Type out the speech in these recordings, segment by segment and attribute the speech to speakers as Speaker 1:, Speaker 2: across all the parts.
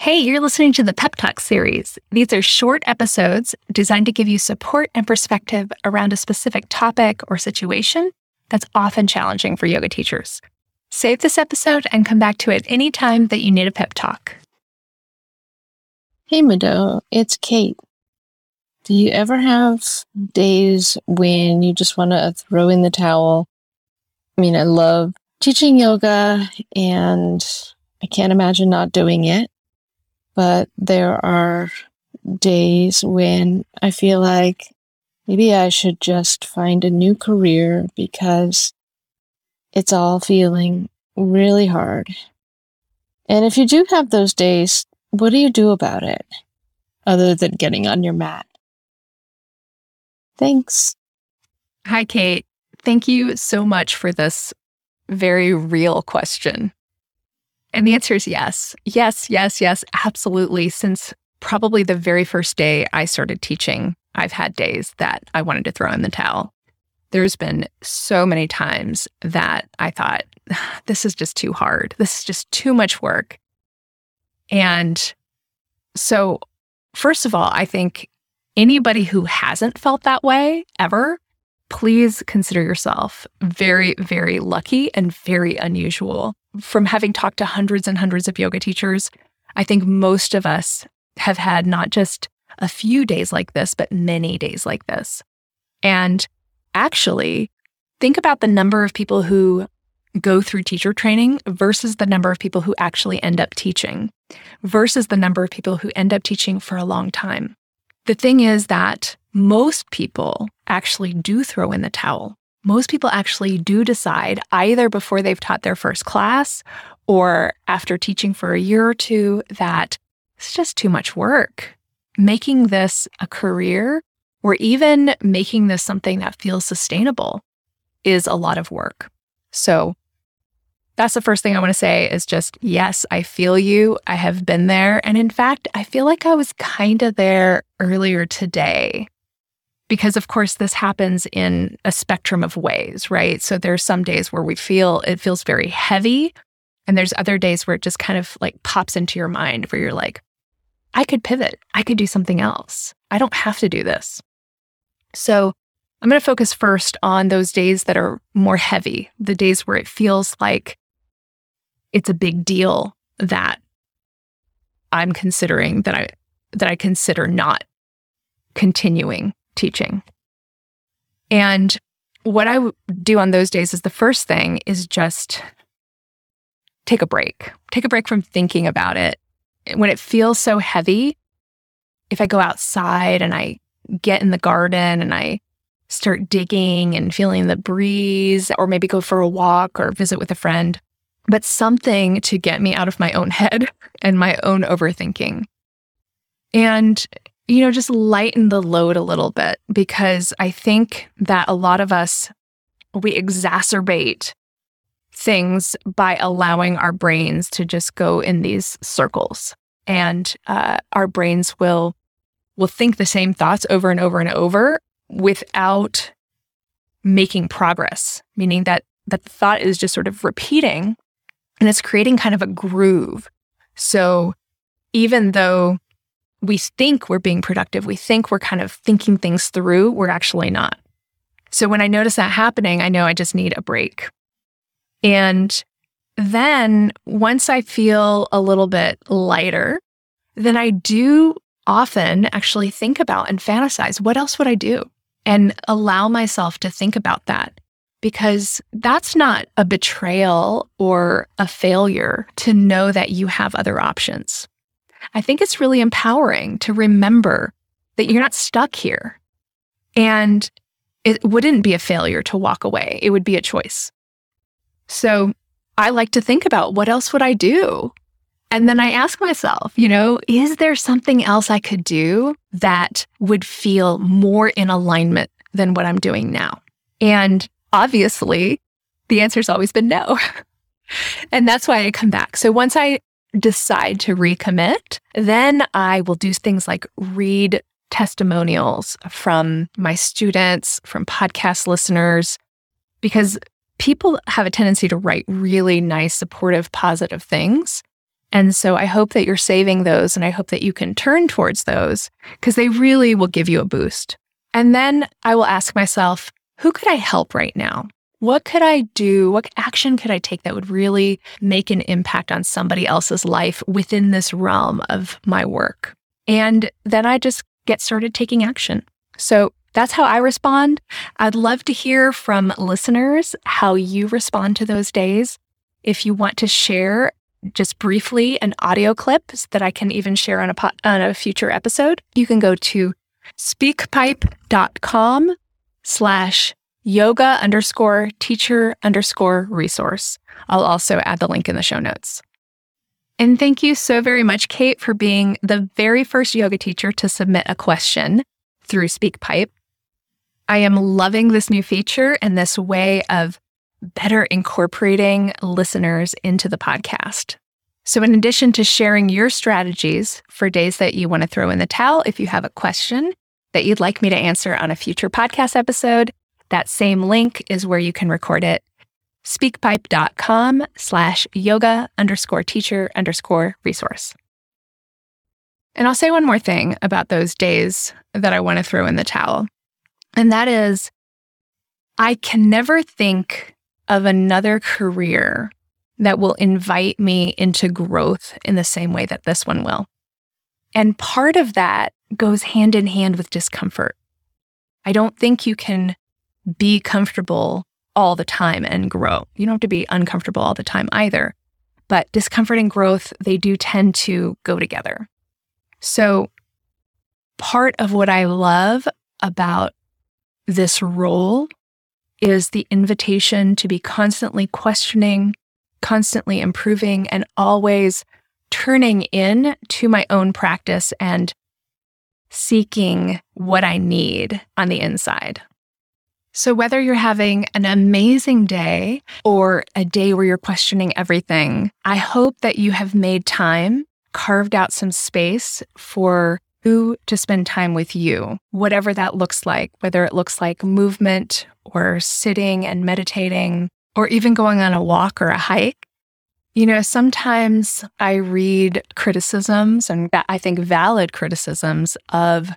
Speaker 1: Hey, you're listening to the Pep Talk series. These are short episodes designed to give you support and perspective around a specific topic or situation that's often challenging for yoga teachers. Save this episode and come back to it anytime that you need a pep talk.
Speaker 2: Hey, Mado, it's Kate. Do you ever have days when you just want to throw in the towel? I mean, I love teaching yoga and I can't imagine not doing it but there are days when I feel like maybe I should just find a new career because it's all feeling really hard. And if you do have those days, what do you do about it other than getting on your mat? Thanks.
Speaker 1: Hi, Kate. Thank you so much for this very real question. And the answer is yes. Yes, yes, yes, absolutely. Since probably the very first day I started teaching, I've had days that I wanted to throw in the towel. There's been so many times that I thought, this is just too hard. This is just too much work. And so, first of all, I think anybody who hasn't felt that way ever, please consider yourself very, very lucky and very unusual from having talked to hundreds and hundreds of yoga teachers, I think most of us have had not just a few days like this, but many days like this. And actually, think about the number of people who go through teacher training versus the number of people who actually end up teaching versus the number of people who end up teaching for a long time. The thing is that most people actually do throw in the towel most people actually do decide either before they've taught their first class or after teaching for a year or two that it's just too much work. Making this a career or even making this something that feels sustainable is a lot of work. So that's the first thing I want to say is just yes, I feel you. I have been there. And in fact, I feel like I was kind of there earlier today because of course this happens in a spectrum of ways right? So there's some days where we feel it feels very heavy and there's other days where it just kind of like pops into your mind where you're like i could pivot. I could do something else. I don't have to do this. So i'm going to focus first on those days that are more heavy the days where it feels like it's a big deal that i'm considering that i that i consider not continuing teaching. And what I do on those days is the first thing is just take a break. Take a break from thinking about it. When it feels so heavy, if I go outside and I get in the garden and I start digging and feeling the breeze, or maybe go for a walk or visit with a friend, but something to get me out of my own head and my own overthinking. And you know, just lighten the load a little bit because I think that a lot of us, we exacerbate things by allowing our brains to just go in these circles. And uh, our brains will will think the same thoughts over and over and over without making progress, meaning that that the thought is just sort of repeating and it's creating kind of a groove. So even though we think we're being productive. We think we're kind of thinking things through. We're actually not. So when I notice that happening, I know I just need a break. And then once I feel a little bit lighter, then I do often actually think about and fantasize what else would I do and allow myself to think about that because that's not a betrayal or a failure to know that you have other options. I think it's really empowering to remember that you're not stuck here. And it wouldn't be a failure to walk away, it would be a choice. So I like to think about what else would I do? And then I ask myself, you know, is there something else I could do that would feel more in alignment than what I'm doing now? And obviously, the answer's always been no. and that's why I come back. So once I decide to recommit, then I will do things like read testimonials from my students, from podcast listeners, because people have a tendency to write really nice, supportive, positive things. And so I hope that you're saving those and I hope that you can turn towards those because they really will give you a boost. And then I will ask myself, who could I help right now? What could I do? What action could I take that would really make an impact on somebody else's life within this realm of my work? And then I just get started taking action. So that's how I respond. I'd love to hear from listeners how you respond to those days. If you want to share just briefly an audio clip that I can even share on a, po- on a future episode, you can go to speakpipe.com slash yoga underscore teacher underscore resource. I'll also add the link in the show notes. And thank you so very much, Kate, for being the very first yoga teacher to submit a question through SpeakPipe. I am loving this new feature and this way of better incorporating listeners into the podcast. So, in addition to sharing your strategies for days that you want to throw in the towel, if you have a question that you'd like me to answer on a future podcast episode, that same link is where you can record it. Speakpipe.com slash yoga underscore teacher underscore resource. And I'll say one more thing about those days that I want to throw in the towel. And that is, I can never think of another career that will invite me into growth in the same way that this one will. And part of that goes hand in hand with discomfort. I don't think you can be comfortable all the time and grow. You don't have to be uncomfortable all the time either. But discomfort and growth, they do tend to go together. So, part of what I love about this role is the invitation to be constantly questioning, constantly improving, and always turning in to my own practice and seeking what I need on the inside. So, whether you're having an amazing day or a day where you're questioning everything, I hope that you have made time, carved out some space for who to spend time with you, whatever that looks like, whether it looks like movement or sitting and meditating, or even going on a walk or a hike. You know, sometimes I read criticisms and I think valid criticisms of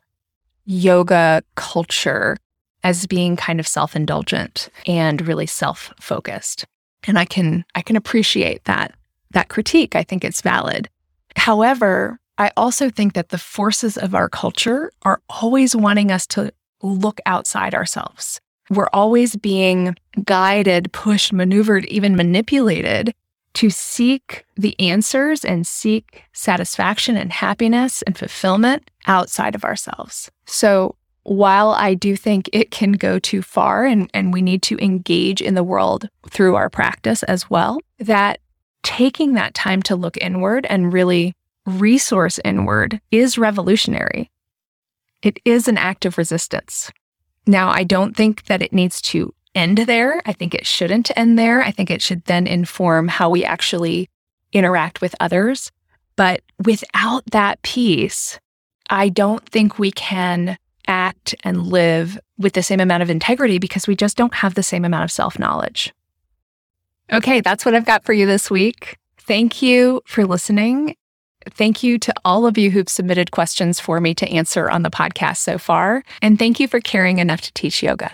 Speaker 1: yoga culture as being kind of self-indulgent and really self-focused. And I can I can appreciate that that critique. I think it's valid. However, I also think that the forces of our culture are always wanting us to look outside ourselves. We're always being guided, pushed, maneuvered, even manipulated to seek the answers and seek satisfaction and happiness and fulfillment outside of ourselves. So while I do think it can go too far and, and we need to engage in the world through our practice as well, that taking that time to look inward and really resource inward is revolutionary. It is an act of resistance. Now, I don't think that it needs to end there. I think it shouldn't end there. I think it should then inform how we actually interact with others. But without that piece, I don't think we can act and live with the same amount of integrity because we just don't have the same amount of self knowledge. Okay, that's what I've got for you this week. Thank you for listening. Thank you to all of you who've submitted questions for me to answer on the podcast so far. And thank you for caring enough to teach yoga.